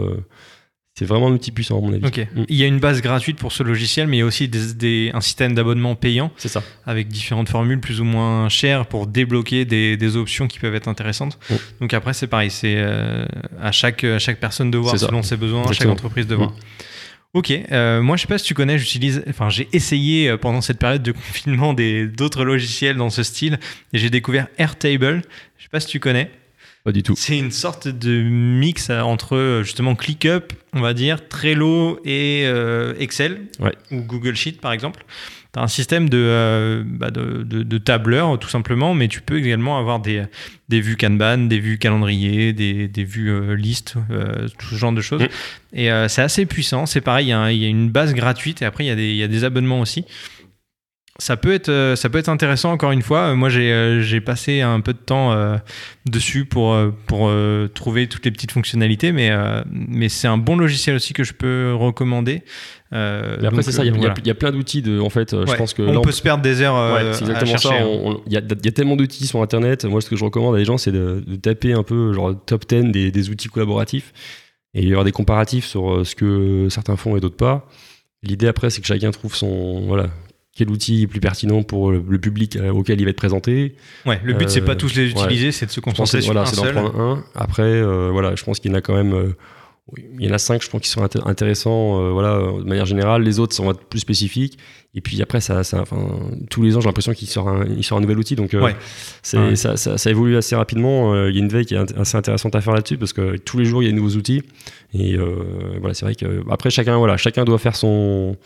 [SPEAKER 2] c'est vraiment un outil puissant à mon avis. Mm.
[SPEAKER 1] Il y a une base gratuite pour ce logiciel, mais il y a aussi des, des- un système d'abonnement payant
[SPEAKER 2] C'est ça.
[SPEAKER 1] avec différentes formules plus ou moins chères pour débloquer des, des options qui peuvent être intéressantes.
[SPEAKER 2] Mm.
[SPEAKER 1] Donc après, c'est pareil, c'est euh, à, chaque, à chaque personne de voir
[SPEAKER 2] ça.
[SPEAKER 1] selon ses besoins, à chaque entreprise de voir. Ok, euh, moi je sais pas si tu connais, j'utilise, enfin j'ai essayé euh, pendant cette période de confinement des d'autres logiciels dans ce style et j'ai découvert Airtable. Je sais pas si tu connais.
[SPEAKER 2] Pas du tout.
[SPEAKER 1] C'est une sorte de mix euh, entre euh, justement ClickUp, on va dire, Trello et euh, Excel
[SPEAKER 2] Ouais.
[SPEAKER 1] ou Google Sheet par exemple. Tu as un système de, euh, bah, de, de- de tableur tout simplement, mais tu peux également avoir des, des vues Kanban, des vues calendrier, des, des vues euh, liste, euh, tout ce genre de choses.
[SPEAKER 2] Mm.
[SPEAKER 1] Et c'est assez puissant. C'est pareil, il y, a y une base gratuite et après il y, y a des abonnements aussi. Ça peut, être, euh, ça peut être intéressant encore une fois. Euh, Moi, j'ai euh, j'ai passé un peu de temps euh, dessus pour, pour euh, trouver toutes les petites fonctionnalités, mais, euh, mais c'est un bon logiciel aussi que je peux recommander.
[SPEAKER 2] Mais après, c'est ça. Il y, a- y y plein d'outils. De, en fait, je pense que
[SPEAKER 1] on
[SPEAKER 2] là,
[SPEAKER 1] peut se perdre des heures
[SPEAKER 2] Ouais, c'est
[SPEAKER 1] à
[SPEAKER 2] exactement ça.
[SPEAKER 1] chercher. hein.
[SPEAKER 2] Il y, a, il y a tellement d'outils sur Internet. Moi, ce que je recommande à des gens, c'est de, de taper un peu genre top 10 des, des outils collaboratifs et il y avoir des comparatifs sur ce que certains font et d'autres pas. L'idée après, c'est que chacun trouve son voilà quel outil est plus pertinent pour le, public euh, auquel il va être présenté.
[SPEAKER 1] Ouais, le but, c'est
[SPEAKER 2] Euh,
[SPEAKER 1] pas tous les
[SPEAKER 2] ouais.
[SPEAKER 1] utiliser, c'est de se concentrer sur
[SPEAKER 2] voilà,
[SPEAKER 1] un seul.
[SPEAKER 2] un. Après, euh, voilà, je pense qu'il y en a quand même euh, il y en a cinq, je pense, qui sont inté- intéressants, euh, voilà, euh, de manière générale. Les autres sont plus spécifiques. Et puis après, ça, ça, enfin, tous les ans, j'ai l'impression qu'il sort un, il sort un nouvel outil. Donc, euh,
[SPEAKER 1] Ouais.
[SPEAKER 2] c'est,
[SPEAKER 1] Ouais.
[SPEAKER 2] ça, ça, ça évolue assez rapidement. Euh, Il y a une veille qui est assez intéressante à faire là-dessus parce que tous les jours, il y a de nouveaux outils. Et euh, voilà, c'est vrai que après, chacun, voilà, chacun doit faire son,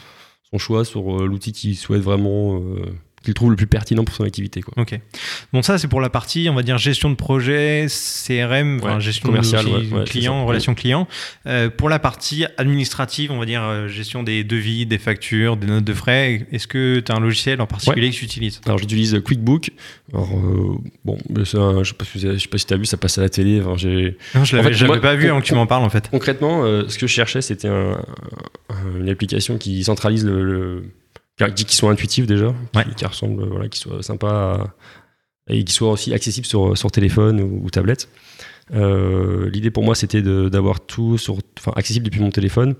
[SPEAKER 2] son choix sur euh, l'outil qu'il souhaite vraiment, euh, qu'il trouve le plus pertinent pour son activité. Quoi.
[SPEAKER 1] Ok. Bon, ça, c'est pour la partie, on va dire, gestion de projet, CRM,
[SPEAKER 2] Ouais,
[SPEAKER 1] gestion
[SPEAKER 2] commercial,
[SPEAKER 1] de
[SPEAKER 2] ouais, ouais,
[SPEAKER 1] client, relation client. Euh, pour la partie administrative, on va dire, euh, gestion des devis, des factures, des notes de frais, est-ce que tu as un logiciel en particulier que tu utilises
[SPEAKER 2] Alors j'utilise QuickBook. Alors euh, bon, un- je sais pas si je sais pas si t'as vu, ça passe à la télé. Enfin, j'ai
[SPEAKER 1] Non, je
[SPEAKER 2] En
[SPEAKER 1] l'avais
[SPEAKER 2] fait, moi,
[SPEAKER 1] pas vu avant que tu m'en parles, en fait.
[SPEAKER 2] concrètement, euh, ce que je cherchais, c'était un- un- une application qui centralise le, le- qui, qui soit intuitive déjà, qui,
[SPEAKER 1] Ouais.
[SPEAKER 2] qui ressemble, voilà, qui soit sympa à- et qui soit aussi accessible sur, sur téléphone ou, ou tablette. Euh, L'idée pour moi, c'était d'avoir tout sur, enfin, accessible depuis mon téléphone.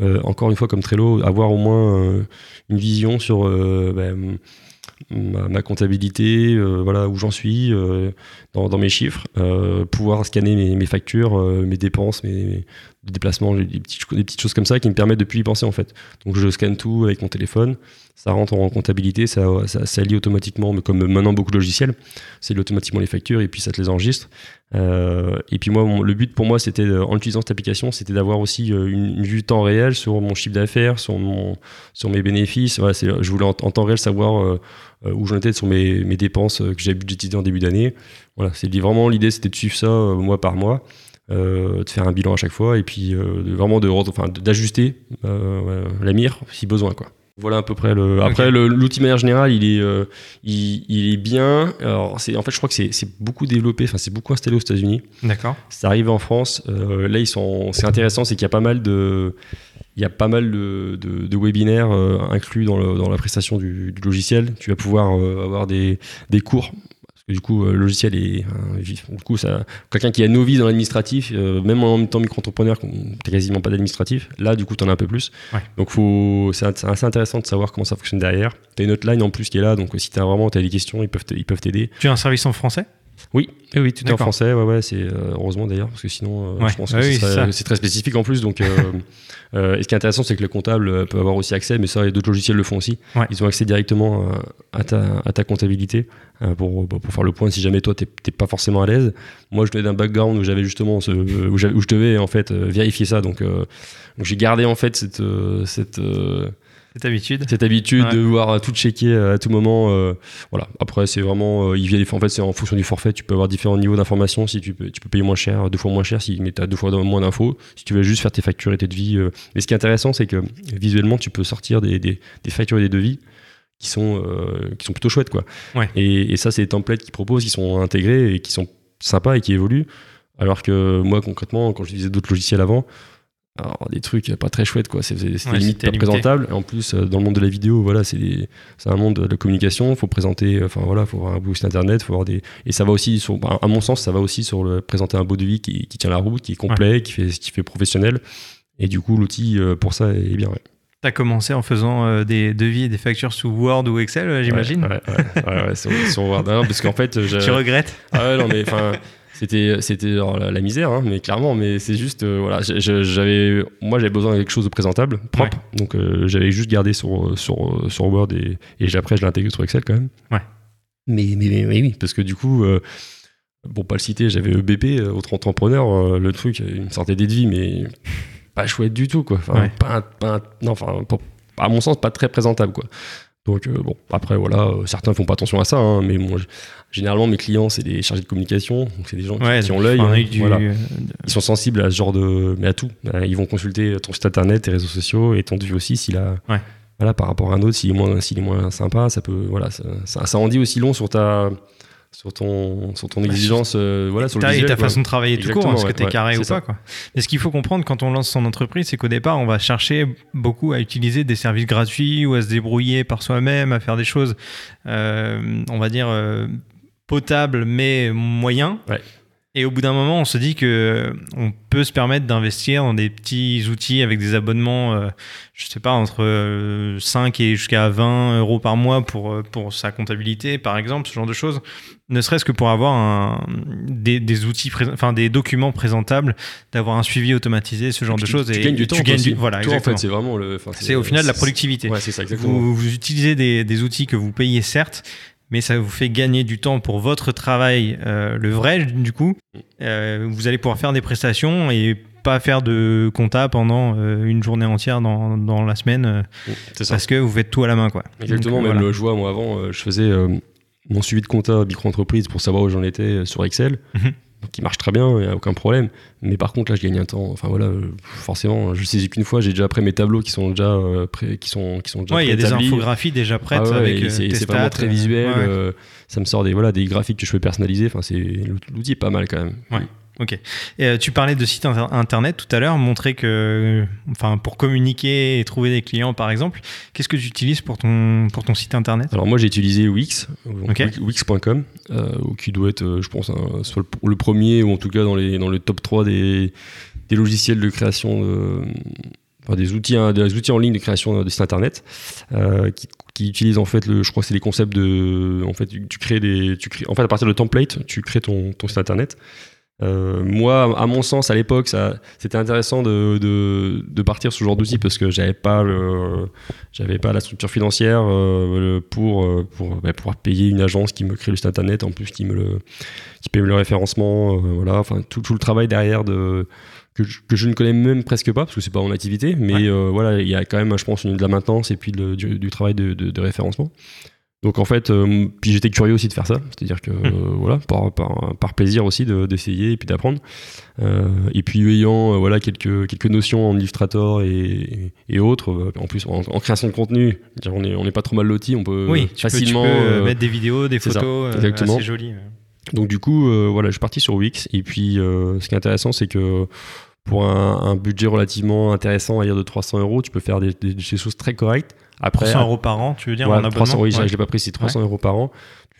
[SPEAKER 2] Euh, encore une fois, comme Trello, avoir au moins euh, une vision sur euh, ben, ma, comptabilité, euh, voilà où j'en suis euh, dans, mes chiffres, euh, pouvoir scanner mes, factures, mes dépenses, mes, déplacements, des petites, des petites choses comme ça qui me permettent de plus y penser en fait. Donc je scanne tout avec mon téléphone, ça rentre en comptabilité, ça, ça, ça lie automatiquement, mais comme maintenant beaucoup de logiciels, c'est automatiquement les factures et puis ça te les enregistre. Euh, et puis moi, le but pour moi, c'était en utilisant cette application, c'était d'avoir aussi euh, une, une vue temps réel sur mon chiffre d'affaires, sur mon, sur mes bénéfices. Voilà, je voulais en, temps réel savoir euh, euh, où j'en étais sur mes, mes dépenses que j'avais budgétisées en début d'année. Voilà, c'est vraiment l'idée, c'était de suivre ça mois par mois, euh, de faire un bilan à chaque fois et puis euh, de- vraiment de, d'ajuster euh, la mire si besoin quoi. Voilà à peu près le. Après l'outil de manière générale, il est, euh, il, il est bien. Alors c'est en fait je crois que c'est c'est beaucoup développé, enfin c'est beaucoup installé aux États-Unis.
[SPEAKER 1] D'accord.
[SPEAKER 2] C'est arrivé en France. Euh, là, ils sont. C'est intéressant, c'est qu'il y a pas mal de. Il y a pas mal de, de- de webinaires euh, inclus dans, le- dans la prestation du, du logiciel. Tu vas pouvoir avoir des, des cours. Du coup, euh, le logiciel est. du coup, ça, quelqu'un qui est novice dans l'administratif, euh, même en même temps micro-entrepreneur, t'as quasiment pas d'administratif. Là, du coup, t'en as un peu plus.
[SPEAKER 1] Ouais.
[SPEAKER 2] Donc, faut, c'est assez intéressant de savoir comment ça fonctionne derrière. T'as une hotline en plus qui est là, donc euh, si t'as vraiment t'as des questions, ils peuvent te- ils peuvent t'aider.
[SPEAKER 1] Tu as un service en français?
[SPEAKER 2] Oui, oui, oui, tout est en français, ouais, ouais, c'est euh, heureusement d'ailleurs, parce que sinon, euh,
[SPEAKER 1] Ouais,
[SPEAKER 2] je pense
[SPEAKER 1] bah
[SPEAKER 2] que
[SPEAKER 1] oui, c'est
[SPEAKER 2] très spécifique en plus. Donc, euh, et ce qui est intéressant, c'est que le comptable peut avoir aussi accès, mais ça, et d'autres logiciels le font aussi.
[SPEAKER 1] Ouais.
[SPEAKER 2] Ils ont accès directement à, ta, à ta comptabilité euh, pour, faire le point si jamais toi, t'es pas forcément à l'aise. Moi, je venais d'un background où j'avais justement ce, où, je devais en fait vérifier ça. Donc, donc j'ai gardé en fait cette, cette,
[SPEAKER 1] Cette habitude
[SPEAKER 2] cette habitude
[SPEAKER 1] Ouais.
[SPEAKER 2] de voir tout checker euh, à tout moment. euh, voilà. Après, c'est vraiment, euh, il vient, en fait, c'est en fonction du forfait. Tu peux avoir différents niveaux d'information. Si tu peux, tu peux payer moins cher, deux fois moins cher, si mais tu as deux fois moins d'infos. Si tu veux juste faire tes factures et tes devis. euh. Mais ce qui est intéressant, c'est que visuellement, tu peux sortir des, des, des factures et des devis qui sont, euh, qui sont plutôt chouettes, quoi.
[SPEAKER 1] Ouais.
[SPEAKER 2] Et, et ça, c'est des templates qu'ils proposent, qui sont intégrés et qui sont sympas et qui évoluent. Alors que moi, concrètement, quand j'utilisais d'autres logiciels avant, alors, des trucs pas très chouettes, quoi. C'est
[SPEAKER 1] Ouais,
[SPEAKER 2] limite pas présentable. Et en plus, euh, dans le monde de la vidéo, voilà, c'est un monde de la communication. faut présenter, enfin voilà, faut avoir un beau site internet, faut avoir des. Et ça va aussi, sur, bah, à mon sens, ça va aussi sur le présenter un beau devis qui, qui tient la route, qui est complet, qui, fait, qui fait professionnel. Et du coup, l'outil euh, pour ça est bien. ouais.
[SPEAKER 1] Tu as commencé en faisant euh, des devis et des factures sous Word ou Excel, euh, j'imagine
[SPEAKER 2] Ouais, ouais, ouais, ouais, sur, sur Word. Non, parce qu'en fait,
[SPEAKER 1] Tu regrettes
[SPEAKER 2] Ah ouais, non, mais enfin, c'était, c'était genre la, la misère, hein, mais clairement, mais c'est juste, euh, voilà, j'avais, moi j'avais besoin de quelque chose de présentable, propre, donc euh, j'avais juste gardé sur, sur, sur Word et, et après je l'ai intégré sur Excel quand même.
[SPEAKER 1] Ouais.
[SPEAKER 2] Mais, mais, mais- mais oui, parce que du coup, euh, bon, pas le citer, j'avais EBP, euh, autre entrepreneur, le truc, il me sortait des devis, mais pas chouette du tout, quoi. Enfin,
[SPEAKER 1] Ouais.
[SPEAKER 2] pas, pas non, enfin, pour- à mon sens, pas très présentable, quoi. Donc, euh, bon, après, voilà, euh, certains font pas attention à ça, hein, mais moi, Généralement, mes clients, c'est des chargés de communication, donc c'est des gens qui,
[SPEAKER 1] Ouais,
[SPEAKER 2] qui ont l'œil. hein,
[SPEAKER 1] œil du-
[SPEAKER 2] voilà.
[SPEAKER 1] de-
[SPEAKER 2] Ils sont sensibles à ce genre de. Mais à tout. Euh, Ils vont consulter ton site internet, tes réseaux sociaux et ton devis aussi s'il a.
[SPEAKER 1] Ouais.
[SPEAKER 2] Voilà, par rapport à un autre, s'il est moins, s'il est moins sympa, ça peut. Voilà, ça, ça, ça en dit aussi long sur ta. Sur ton, sur ton exigence, euh, voilà, sur le
[SPEAKER 1] ta, et ta
[SPEAKER 2] quoi.
[SPEAKER 1] façon de travailler tout court, est-ce que
[SPEAKER 2] ouais,
[SPEAKER 1] tu es
[SPEAKER 2] ouais,
[SPEAKER 1] carré ou
[SPEAKER 2] ça.
[SPEAKER 1] pas. Quoi. Mais ce qu'il faut comprendre quand on lance son entreprise, c'est qu'au départ, on va chercher beaucoup à utiliser des services gratuits ou à se débrouiller par soi-même, à faire des choses, euh, on va dire, euh, potables mais moyens.
[SPEAKER 2] Ouais.
[SPEAKER 1] Et au bout d'un moment, on se dit que on peut se permettre d'investir dans des petits outils avec des abonnements, euh, je sais pas, entre 5 et jusqu'à 20 euros par mois pour, pour sa comptabilité, par exemple, ce genre de choses. Ne serait-ce que pour avoir un, des, des, outils, enfin des documents présentables, d'avoir un suivi automatisé, ce genre de choses.
[SPEAKER 2] Tu et gagnes du temps. Tu gagnes du,
[SPEAKER 1] voilà,
[SPEAKER 2] Toi, en fait, c'est vraiment le.
[SPEAKER 1] C'est au final la productivité.
[SPEAKER 2] Ouais, c'est ça, exactement.
[SPEAKER 1] Vous, vous utilisez des, des outils que vous payez certes, mais ça vous fait gagner du temps pour votre travail, euh, le vrai du coup. Euh, vous allez pouvoir faire des prestations et pas faire de compta pendant euh, une journée entière dans, dans la semaine parce que vous faites tout à la main. Quoi.
[SPEAKER 2] Exactement, même le, je vois, moi avant, je faisais mon suivi de compta micro-entreprise pour savoir où j'en étais sur Excel. Qui marche très bien, il n'y a aucun problème. Mais par contre, là, je gagne un temps. Enfin voilà, euh, forcément, je sais qu'une fois, j'ai déjà après mes tableaux qui sont déjà euh, prêts, qui sont qui sont déjà
[SPEAKER 1] Ouais, il y a des infographies déjà prêtes ah avec euh,
[SPEAKER 2] c'est vraiment très visuel. ça me sort des voilà des graphiques que je peux personnaliser. Enfin, c'est l'outil est pas mal quand même.
[SPEAKER 1] Ouais. Ok. Et, euh, tu parlais de site internet tout à l'heure, montrer que, enfin, pour communiquer et trouver des clients, par exemple, qu'est-ce que tu utilises pour ton, pour ton site internet?
[SPEAKER 2] Alors moi, j'ai utilisé Wix, wix.com, euh, qui doit être, euh, je pense, soit le, premier ou en tout cas dans, les, dans le top 3 des, des logiciels de création de, enfin, des outils, hein, des outils en ligne de création de sites internet, qui, qui utilisent en fait, le, je crois que c'est les concepts de, en fait, tu, crées des, tu crées, en fait, à partir de template, tu crées ton, ton site internet. Euh, moi, à mon sens, à l'époque, ça, c'était intéressant de, de, de, partir ce genre d'outil parce que j'avais pas le, j'avais pas la structure financière euh, pour pour bah, pouvoir payer une agence qui me crée le site internet, en plus qui me le, qui paye le référencement, euh, voilà, enfin tout, tout, le travail derrière de que je, que je, ne connais même presque pas parce que c'est pas mon activité, mais voilà, il y a quand même, je pense, une, de la maintenance et puis du, du, travail de, de référencement. Donc en fait, euh, puis j'étais curieux aussi de faire ça, c'est-à-dire que hmm. voilà, par, par, par, plaisir aussi d'essayer et puis d'apprendre. Euh, et puis ayant euh, voilà quelques quelques notions en Illustrator et, et autres, en plus en, création de contenu, on est on n'est pas trop mal loti, on peut
[SPEAKER 1] oui,
[SPEAKER 2] facilement
[SPEAKER 1] peux, mettre des vidéos, des photos, assez jolies.
[SPEAKER 2] Donc du coup, voilà, je suis parti sur Wix et puis ce qui est intéressant, c'est que pour un, budget relativement intéressant, à dire de 300 euros, tu peux faire des, des, des choses très correctes.
[SPEAKER 1] Après, 300 euros par an, tu veux dire en
[SPEAKER 2] 300, Oui, je l'ai pas pris, c'est 300 euros par an.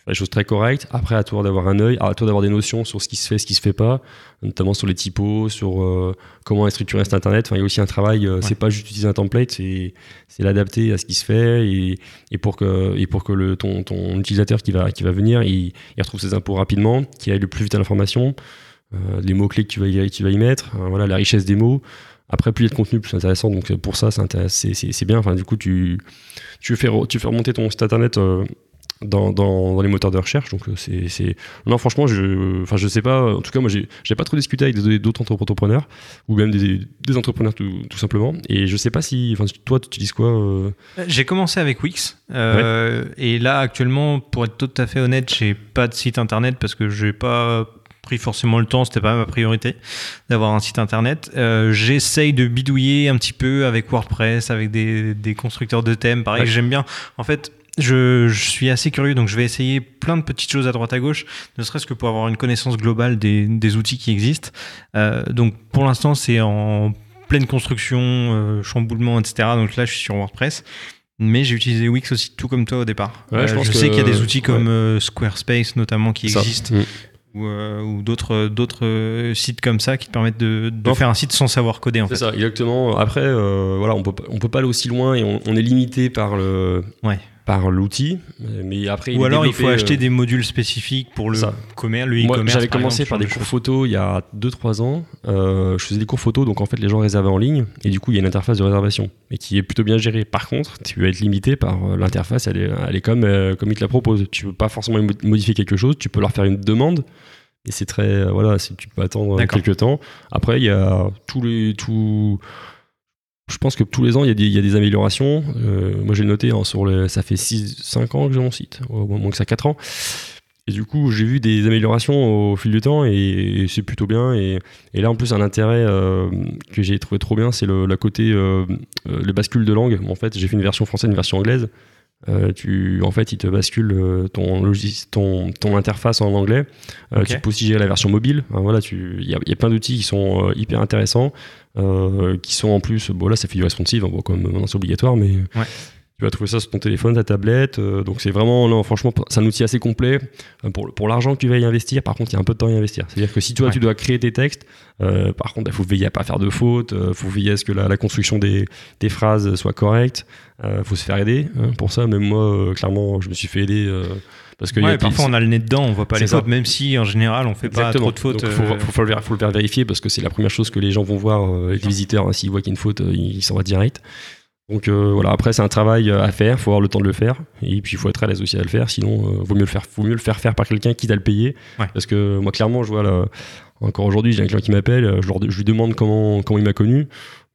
[SPEAKER 2] Des choses très correctes. Après, à toi d'avoir un œil, à toi d'avoir des notions sur ce qui se fait, ce qui se fait pas, notamment sur les typos, sur euh, comment structurer cet internet. Enfin, il y a aussi un travail. Euh, c'est pas juste utiliser un template, c'est c'est l'adapter à ce qui se fait et, et pour que et pour que le ton, ton utilisateur qui va qui va venir, il, il retrouve ses impôts rapidement, qu'il aille le plus vite à l'information. Euh, les mots clés que tu vas y, tu vas y mettre, euh, voilà la richesse des mots. Après, plus il y a de contenu, plus c'est intéressant. Donc pour ça, c'est bien. Enfin, du coup, tu, tu, fais, tu fais remonter ton site internet euh, dans, dans, dans, les moteurs de recherche. Donc c'est non, franchement, je, enfin, je sais pas. En tout cas, moi, j'ai pas trop discuté avec d'autres entrepreneurs ou même des, des entrepreneurs tout, tout, simplement. Et je sais pas si, enfin, toi, tu utilises quoi
[SPEAKER 1] J'ai commencé avec Wix. Et là, actuellement, pour être tout à fait honnête, j'ai pas de site internet parce que j'ai pas pris forcément le temps, c'était pas ma priorité d'avoir un site internet. Euh, J'essaye de bidouiller un petit peu avec WordPress, avec des, des constructeurs de thèmes. Pareil, j'aime bien. En fait, je, je, suis assez curieux, donc je vais essayer plein de petites choses à droite à gauche, ne serait-ce que pour avoir une connaissance globale des, des outils qui existent. Euh, donc pour l'instant, c'est en pleine construction, euh, chamboulement, etc. Donc là, je suis sur WordPress. Mais j'ai utilisé Wix aussi, tout comme toi au départ.
[SPEAKER 2] Ouais, je, je
[SPEAKER 1] sais qu'il y a des outils comme Squarespace notamment qui existent.
[SPEAKER 2] Mm
[SPEAKER 1] ou, euh, ou d'autres d'autres sites comme ça qui te permettent de, de faire un site sans savoir coder en
[SPEAKER 2] fait. C'est ça, exactement. Après, euh, voilà, on peut on peut pas aller aussi loin et on, on est limité par le
[SPEAKER 1] ouais
[SPEAKER 2] par l'outil, mais après
[SPEAKER 1] ou alors il faut acheter euh, des modules spécifiques pour le commerce, le e-commerce.
[SPEAKER 2] J'avais commencé par, des cours photo il y a 2-3 ans. Euh, je faisais des cours photo, donc en fait les gens réservaient en ligne et du coup il y a une interface de réservation, mais qui est plutôt bien gérée. Par contre, tu vas être limité par euh, l'interface, elle est, elle est comme comme ils te la proposent. Tu peux pas forcément modifier quelque chose, tu peux leur faire une demande. Et c'est très voilà, tu peux attendre quelques temps. Après il y a tous les tous je pense que tous les ans, il y a des, améliorations. Euh, moi, j'ai noté, hein, sur le, ça fait 6-5 ans que j'ai mon site, au moins que ça 4 ans. Et du coup, j'ai vu des améliorations au fil du temps et, c'est plutôt bien. Et, là, en plus, un intérêt euh, que j'ai trouvé trop bien, c'est le côté, euh, le bascule de langue. En fait, j'ai fait une version française, une version anglaise. Euh, tu, en fait, il te bascule euh, ton, ton, ton interface en anglais. Euh, tu peux aussi gérer la version mobile. voilà, il y a, y a, plein d'outils qui sont hyper intéressants, qui sont en plus, bon là, ça fait du responsive, hein, bon, comme maintenant c'est obligatoire, mais
[SPEAKER 1] ouais.
[SPEAKER 2] Tu vas trouver ça sur ton téléphone, ta tablette. euh, donc c'est vraiment, non, franchement, c'est un outil assez complet euh, pour, pour l'argent que tu vas y investir. Par contre, il y a un peu de temps à y investir. C'est-à-dire que si toi,
[SPEAKER 1] Ouais.
[SPEAKER 2] tu dois créer tes textes, euh, par contre, il faut veiller à pas faire de fautes. Il faut veiller à ce que la, la construction des, des phrases soit correcte. Il faut se faire aider hein, pour ça. Même moi, clairement, je me suis fait aider parce que il y a
[SPEAKER 1] parfois on a le nez dedans, on voit pas les fautes, même si en général on fait pas trop de fautes.
[SPEAKER 2] Donc, faut, faut, faut le faire vérifier parce que c'est la première chose que les gens vont voir, les visiteurs. hein, S'ils voient qu'il y a une faute, ils s'en vont direct. Donc euh, voilà, après c'est un travail euh, à faire, faut avoir le temps de le faire et puis il faut être à l'aise aussi à le faire. Sinon, euh, vaut mieux le faire, vaut mieux le faire faire par quelqu'un qui t'a le payer.
[SPEAKER 1] Ouais.
[SPEAKER 2] Parce que moi clairement, je vois là, encore aujourd'hui, j'ai un client qui m'appelle, je, je lui demande comment comment il m'a connu.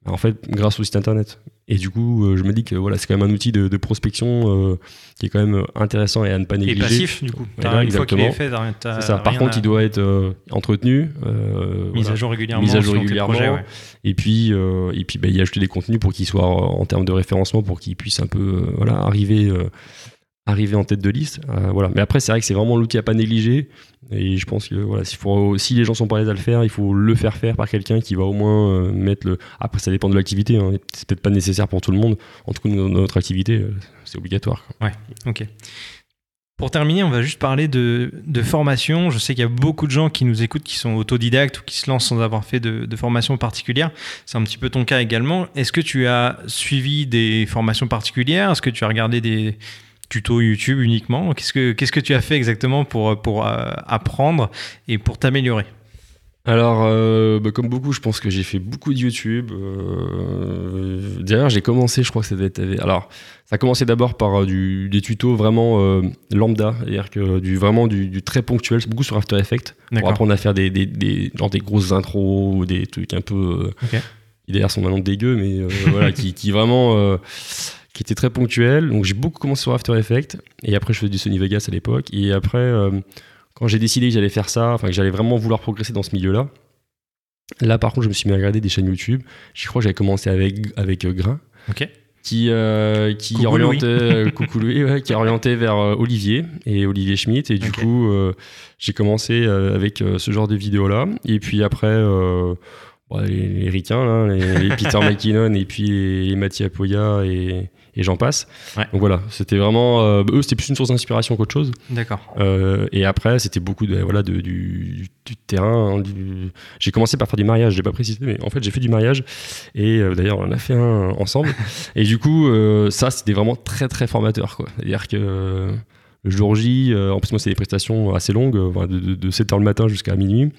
[SPEAKER 2] En fait, grâce au site internet. Et du coup, euh, je me dis que voilà, c'est quand même un outil de, de prospection euh, qui est quand même intéressant et à ne pas
[SPEAKER 1] Et
[SPEAKER 2] négliger.
[SPEAKER 1] passif, du coup. Une fois qu'il est fait, t'as-
[SPEAKER 2] ça. Par contre,
[SPEAKER 1] à-
[SPEAKER 2] il doit être euh, entretenu. euh,
[SPEAKER 1] mise
[SPEAKER 2] voilà.
[SPEAKER 1] à jour régulièrement.
[SPEAKER 2] Mise à jour régulièrement.
[SPEAKER 1] projets, ouais.
[SPEAKER 2] Et puis, et puis bah, y ajouter des contenus pour qu'ils soient euh, en termes de référencement, pour qu'ils puissent un peu voilà, arriver, arriver en tête de liste. Euh, voilà. Mais après, c'est vrai que c'est vraiment l'outil à pas négliger. Et je pense que voilà, s'il faut, si les gens sont pas à à le faire, il faut le faire faire par quelqu'un qui va au moins euh, mettre le. Après, ça dépend de l'activité. Hein. C'est peut-être pas nécessaire pour tout le monde. En tout cas, dans notre activité, euh, c'est obligatoire. quoi.
[SPEAKER 1] Ok. Pour terminer, on va juste parler de, formation. Je sais qu'il y a beaucoup de gens qui nous écoutent qui sont autodidactes ou qui se lancent sans avoir fait de formation particulière. C'est un petit peu ton cas également. Est-ce que tu as suivi des formations particulières? Est-ce que tu as regardé des tutos YouTube uniquement Qu'est-ce que, qu'est-ce que tu as fait exactement pour, pour euh, apprendre et pour t'améliorer?
[SPEAKER 2] Alors, euh, bah, comme beaucoup, je pense que j'ai fait beaucoup de YouTube. Euh, D'ailleurs, j'ai commencé, je crois que ça devait être. Alors, ça a commencé d'abord par euh, du, des tutos vraiment lambda, c'est-à-dire que du, vraiment du, du très ponctuel, c'est beaucoup sur After Effects, pour apprendre à faire des, des, des, genre des grosses intros ou des trucs un peu.
[SPEAKER 1] Ok.
[SPEAKER 2] qui d'ailleurs sont maintenant dégueux, mais voilà, qui, qui vraiment. Qui étaient très ponctuels. Donc, j'ai beaucoup commencé sur After Effects, et après, je faisais du Sony Vegas à l'époque, et après. euh, quand j'ai décidé que j'allais faire ça, enfin que j'allais vraiment vouloir progresser dans ce milieu-là, là par contre je me suis mis à regarder des chaînes YouTube. Je crois que j'avais commencé avec, avec euh, Grain,
[SPEAKER 1] Ok.
[SPEAKER 2] qui, euh, qui
[SPEAKER 1] Coucou
[SPEAKER 2] orientait, euh, coucou Louis, ouais, qui orientait vers Olivier et Olivier Schmitt. Et du coup, j'ai commencé avec ce genre de vidéos-là. Et puis après, bon, les, les ricains, là, les, les Peter McKinnon et puis les, les Mathieu Apoya et, et j'en passe.
[SPEAKER 1] Ouais.
[SPEAKER 2] Donc voilà, c'était vraiment. euh, eux, c'était plus une source d'inspiration qu'autre chose.
[SPEAKER 1] D'accord.
[SPEAKER 2] Euh, et après, c'était beaucoup de, voilà, de, du, du terrain. hein, du- J'ai commencé par faire du mariage, je l'ai pas précisé, mais en fait, j'ai fait du mariage. Et euh, d'ailleurs, on en a fait un ensemble. et du coup, ça, c'était vraiment très, très formateur. quoi. C'est-à-dire que le jour J, euh, en plus, moi, c'est des prestations assez longues, euh, de, de, de 7h le matin jusqu'à minuit.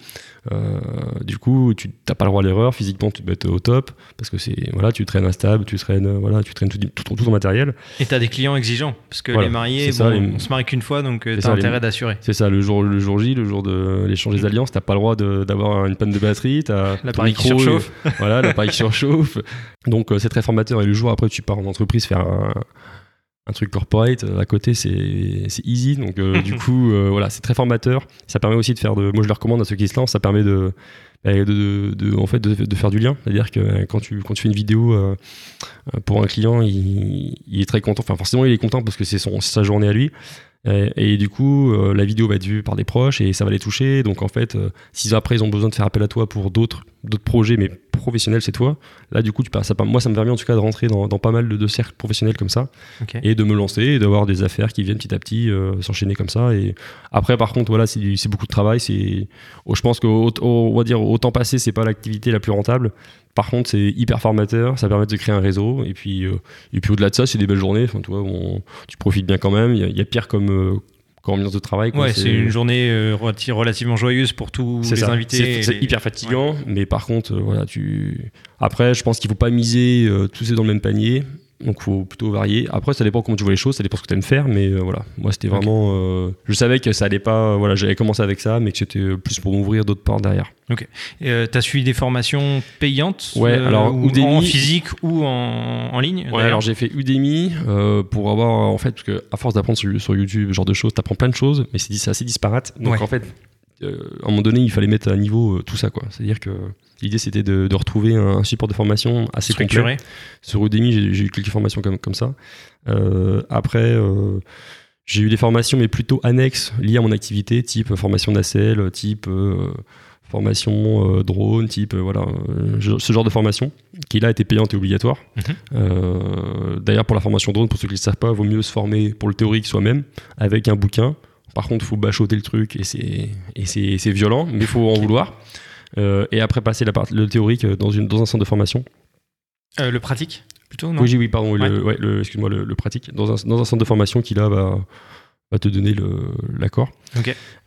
[SPEAKER 2] Euh, du coup, tu n'as pas le droit à l'erreur. Physiquement, tu dois être au top parce que c'est voilà, tu traînes instable, tu traînes voilà, tu traînes tout, tout, tout ton matériel.
[SPEAKER 1] Et tu as des clients exigeants parce que
[SPEAKER 2] Voilà,
[SPEAKER 1] les mariés,
[SPEAKER 2] ça, les-
[SPEAKER 1] on se marie qu'une fois, donc tu
[SPEAKER 2] C'est
[SPEAKER 1] as
[SPEAKER 2] ça, les-
[SPEAKER 1] intérêt d'assurer.
[SPEAKER 2] C'est ça, le jour, le jour J, le jour de l'échange des alliances, t'as pas le droit d'avoir une panne de batterie, t'as ton
[SPEAKER 1] L'appareil qui
[SPEAKER 2] micro,
[SPEAKER 1] surchauffe.
[SPEAKER 2] voilà, l'appareil qui surchauffe. Donc c'est très formateur. Et le jour après, tu pars en entreprise faire un, un truc corporate euh, à côté, c'est c'est easy. Donc euh, du coup, euh, voilà, c'est très formateur. Ça permet aussi de faire de. Moi, je le recommande à ceux qui se lancent. Ça permet de bah, de, de- de- en fait de, de faire du lien. C'est-à-dire que euh, quand tu quand tu fais une vidéo euh, pour un client, il, il est très content. Enfin, forcément, il est content parce que c'est son c'est sa journée à lui. Et, et du coup, euh, la vidéo va être vue par des proches et ça va les toucher. Donc en fait, euh, si après ils ont besoin de faire appel à toi pour d'autres d'autres projets, mais professionnels, c'est toi. Là, du coup, tu, ça, moi, ça me permet en tout cas de rentrer dans, dans pas mal de, de cercles professionnels comme ça et de me lancer et d'avoir des affaires qui viennent petit à petit euh, s'enchaîner comme ça. Et après, par contre, voilà, c'est beaucoup de travail. C'est, oh, je pense qu'au au- on va dire au temps passé, c'est pas l'activité la plus rentable. Par contre, c'est hyper formateur. Ça permet de créer un réseau. Et puis, euh, et puis au-delà de ça, c'est des belles journées. Enfin, tu vois, on- tu profites bien quand même. Il y a, il y a pire comme euh, comme ambiance de travail. quoi.
[SPEAKER 1] Ouais, c'est une journée euh, relati- relativement joyeuse pour tous les
[SPEAKER 2] ça.
[SPEAKER 1] invités.
[SPEAKER 2] C'est
[SPEAKER 1] les-
[SPEAKER 2] hyper fatigant, mais par contre, voilà, tu. Après, je pense qu'il faut pas miser tous ces dans le même panier. Donc, faut plutôt varier. Après, ça dépend comment tu vois les choses, ça dépend ce que tu aimes faire, mais euh, voilà. Moi, c'était
[SPEAKER 1] Ok.
[SPEAKER 2] vraiment. euh, je savais que ça allait pas. euh, voilà, j'avais commencé avec ça, mais que c'était plus pour m'ouvrir d'autres portes derrière.
[SPEAKER 1] Euh, T'as suivi des formations payantes
[SPEAKER 2] Ouais, alors,
[SPEAKER 1] ou
[SPEAKER 2] Udemy-
[SPEAKER 1] en physique ou en, en ligne
[SPEAKER 2] Ouais, alors j'ai fait Udemy pour avoir en fait parce que à force d'apprendre sur, sur YouTube ce genre de choses, t'apprends plein de choses, mais c'est c'est assez disparate. Donc
[SPEAKER 1] Ouais.
[SPEAKER 2] en fait, à un moment donné, il fallait mettre à niveau euh, tout ça quoi. C'est-à-dire que l'idée c'était de, de retrouver un, support de formation assez complet.
[SPEAKER 1] structurée.
[SPEAKER 2] Sur Udemy, j'ai j'ai eu quelques formations comme, comme ça. Euh, après, euh, j'ai eu des formations, mais plutôt annexes, liées à mon activité, type formation nacelle, type euh, formation drone, type voilà, ce genre de formation, qui là était payante et obligatoire.
[SPEAKER 1] Mhm.
[SPEAKER 2] D'ailleurs, pour la formation drone, pour ceux qui ne le savent pas, vaut mieux se former pour le théorique soi-même avec un bouquin. Par contre, il faut bachoter le truc et c'est violent, mais il faut en vouloir. et après passer la part, le théorique dans, une, dans un centre de formation.
[SPEAKER 1] le pratique plutôt, non?
[SPEAKER 2] Oui, oui, pardon, le, excuse-moi, le, pratique. Dans un, dans un, centre de formation qui là va, va te donner l'accord.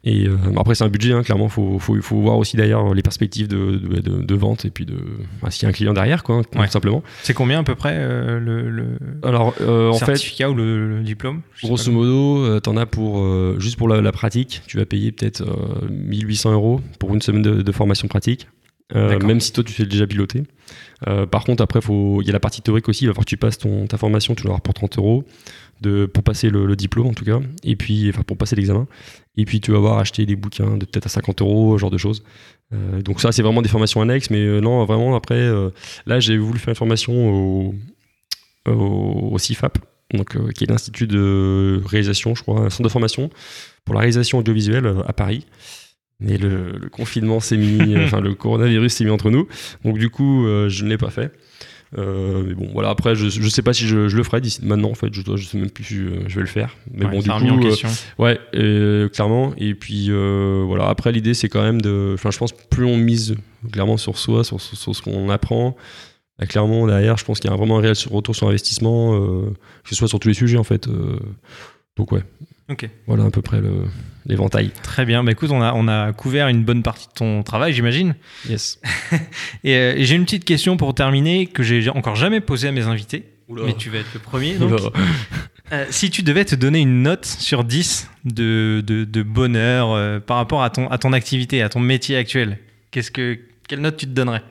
[SPEAKER 2] Et euh, après, c'est un budget, hein, clairement. Il faut, faut, faut, voir aussi d'ailleurs les perspectives de, de, de, vente et puis de bah, s'il y a un client derrière, quoi, tout simplement.
[SPEAKER 1] C'est combien à peu près euh, le, le,
[SPEAKER 2] Alors, euh, en
[SPEAKER 1] certificat
[SPEAKER 2] fait,
[SPEAKER 1] ou le, diplôme?
[SPEAKER 2] Grosso modo, tu en as pour, juste pour la, la, pratique, tu vas payer peut-être 1800 euros pour une semaine de, formation pratique. même si toi tu sais déjà piloter. Par contre, après, il y a la partie théorique aussi. Il va falloir que tu passes ta formation, tu l'auras pour 30 euros pour passer le, diplôme en tout cas, et puis pour passer l'examen. Et puis tu vas avoir acheté des bouquins de peut-être à 50 euros, ce genre de choses. Euh, donc ça c'est vraiment des formations annexes, mais euh, non vraiment après euh, là j'ai voulu faire une formation au, CIFAP, qui est l'institut de réalisation, je crois, un centre de formation pour la réalisation audiovisuelle à Paris. Mais le, le confinement s'est mis, enfin le coronavirus s'est mis entre nous, donc du coup je ne l'ai pas fait. Euh, mais bon, voilà, après, je, je sais pas si je, le ferai d'ici maintenant, en fait, je, je sais même plus si je, vais le faire. Mais bon, du coup.
[SPEAKER 1] Question.
[SPEAKER 2] ouais, clairement. Et puis, euh, voilà, après, l'idée, c'est quand même de. Enfin, je pense, plus on mise clairement sur soi, sur, sur, ce qu'on apprend, clairement, derrière, je pense qu'il y a vraiment un réel retour sur investissement, euh, que ce soit sur tous les sujets, en fait. donc, ouais.
[SPEAKER 1] Ok.
[SPEAKER 2] Voilà à peu près l'éventail.
[SPEAKER 1] Très bien. Bah, écoute, on a, on a couvert une bonne partie de ton travail, j'imagine.
[SPEAKER 2] Yes.
[SPEAKER 1] Euh, et, j'ai une petite question pour terminer que j'ai encore jamais posée à mes invités. Mais tu vas être le premier. Donc. Euh, si tu devais te donner une note sur 10 de, de, bonheur euh, par rapport à ton, à ton activité, à ton métier actuel, qu'est-ce que, quelle note tu te donnerais?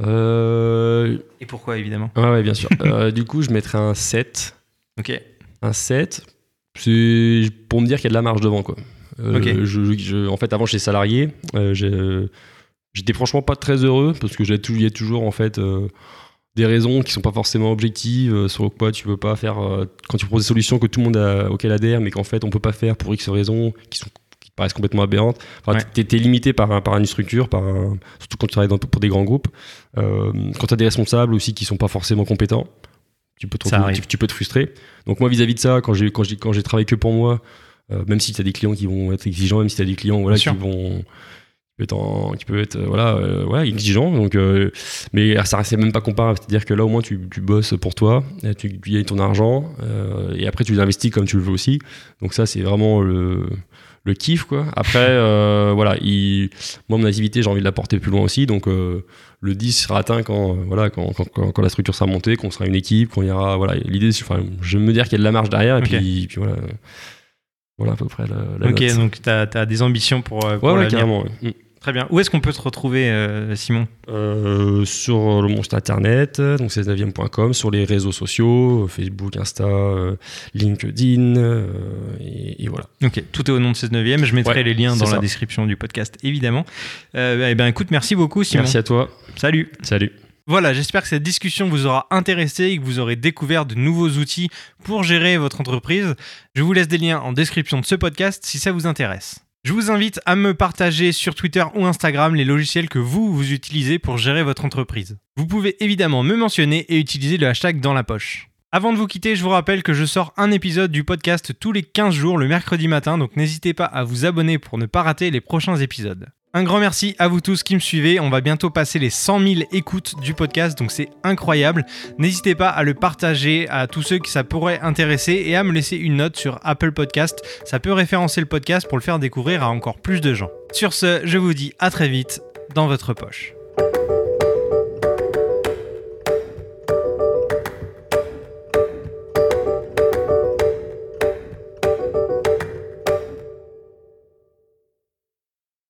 [SPEAKER 1] Et pourquoi, évidemment?
[SPEAKER 2] Ouais, ouais bien sûr. du coup, je mettrais un 7.
[SPEAKER 1] Ok.
[SPEAKER 2] Un 7 c'est pour me dire qu'il y a de la marge devant quoi.
[SPEAKER 1] Euh,
[SPEAKER 2] en fait, avant j'étais salarié, euh, j'étais franchement pas très heureux parce que il y a toujours en fait euh, des raisons qui sont pas forcément objectives sur quoi tu veux pas faire quand tu proposes des solutions que tout le monde a, auquel adhère, mais qu'en fait on peut pas faire pour X raisons qui sont qui paraissent complètement aberrantes. Enfin, tu es, limité par, par une structure, par surtout quand tu travailles pour des grands groupes. quand tu as des responsables aussi qui sont pas forcément compétents tu peux, te, tu, peux te frustrer. Donc moi vis-à-vis de ça, quand j'ai quand j'ai quand j'ai travaillé que pour moi, euh, même si tu as des clients qui vont être exigeants, même si tu as des clients voilà qui vont qui peut être voilà euh, ouais, exigeant donc euh, mais ça reste même pas comparable. C'est à dire que là au moins tu, tu bosses pour toi tu, gagnes ton argent et après tu l'investis comme tu le veux aussi. Donc ça c'est vraiment le le kiff quoi. Après voilà il, moi mon activité j'ai envie de la porter plus loin aussi. Donc le 10 sera atteint quand, euh, voilà, quand, quand, quand, la structure sera montée, qu'on sera une équipe, qu'on ira. Voilà, l'idée, enfin, je vais me dire qu'il y a de la marge derrière, et puis, puis, voilà. Voilà à peu près la,
[SPEAKER 1] Ok, donc tu as, des ambitions pour, euh, pour
[SPEAKER 2] ouais, carrément. Mm.
[SPEAKER 1] Très bien. Où est-ce qu'on peut te retrouver, euh, Simon
[SPEAKER 2] euh, Sur le monstre internet, donc 16 sur les réseaux sociaux, Facebook, Insta, LinkedIn, et, voilà.
[SPEAKER 1] Ok, tout est au nom de 16 9 Je mettrai les liens dans la description du podcast, évidemment. eh ben, écoute, merci beaucoup, Simon.
[SPEAKER 2] Merci à toi.
[SPEAKER 1] Salut.
[SPEAKER 2] Salut.
[SPEAKER 1] Voilà, j'espère que cette discussion vous aura intéressé et que vous aurez découvert de nouveaux outils pour gérer votre entreprise. Je vous laisse des liens en description de ce podcast si ça vous intéresse. Je vous invite à me partager sur Twitter ou Instagram les logiciels que vous, vous utilisez pour gérer votre entreprise. Vous pouvez évidemment me mentionner et utiliser le hashtag dans la poche. Avant de vous quitter, je vous rappelle que je sors un épisode du podcast tous les 15 jours le mercredi matin, donc n'hésitez pas à vous abonner pour ne pas rater les prochains épisodes. Un grand merci à vous tous qui me suivez. On va bientôt passer les 100 000 écoutes du podcast, donc c'est incroyable. N'hésitez pas à le partager à tous ceux qui ça pourrait intéresser et à me laisser une note sur Apple Podcast. Ça peut référencer le podcast pour le faire découvrir à encore plus de gens. Sur ce, je vous dis à très vite dans votre poche.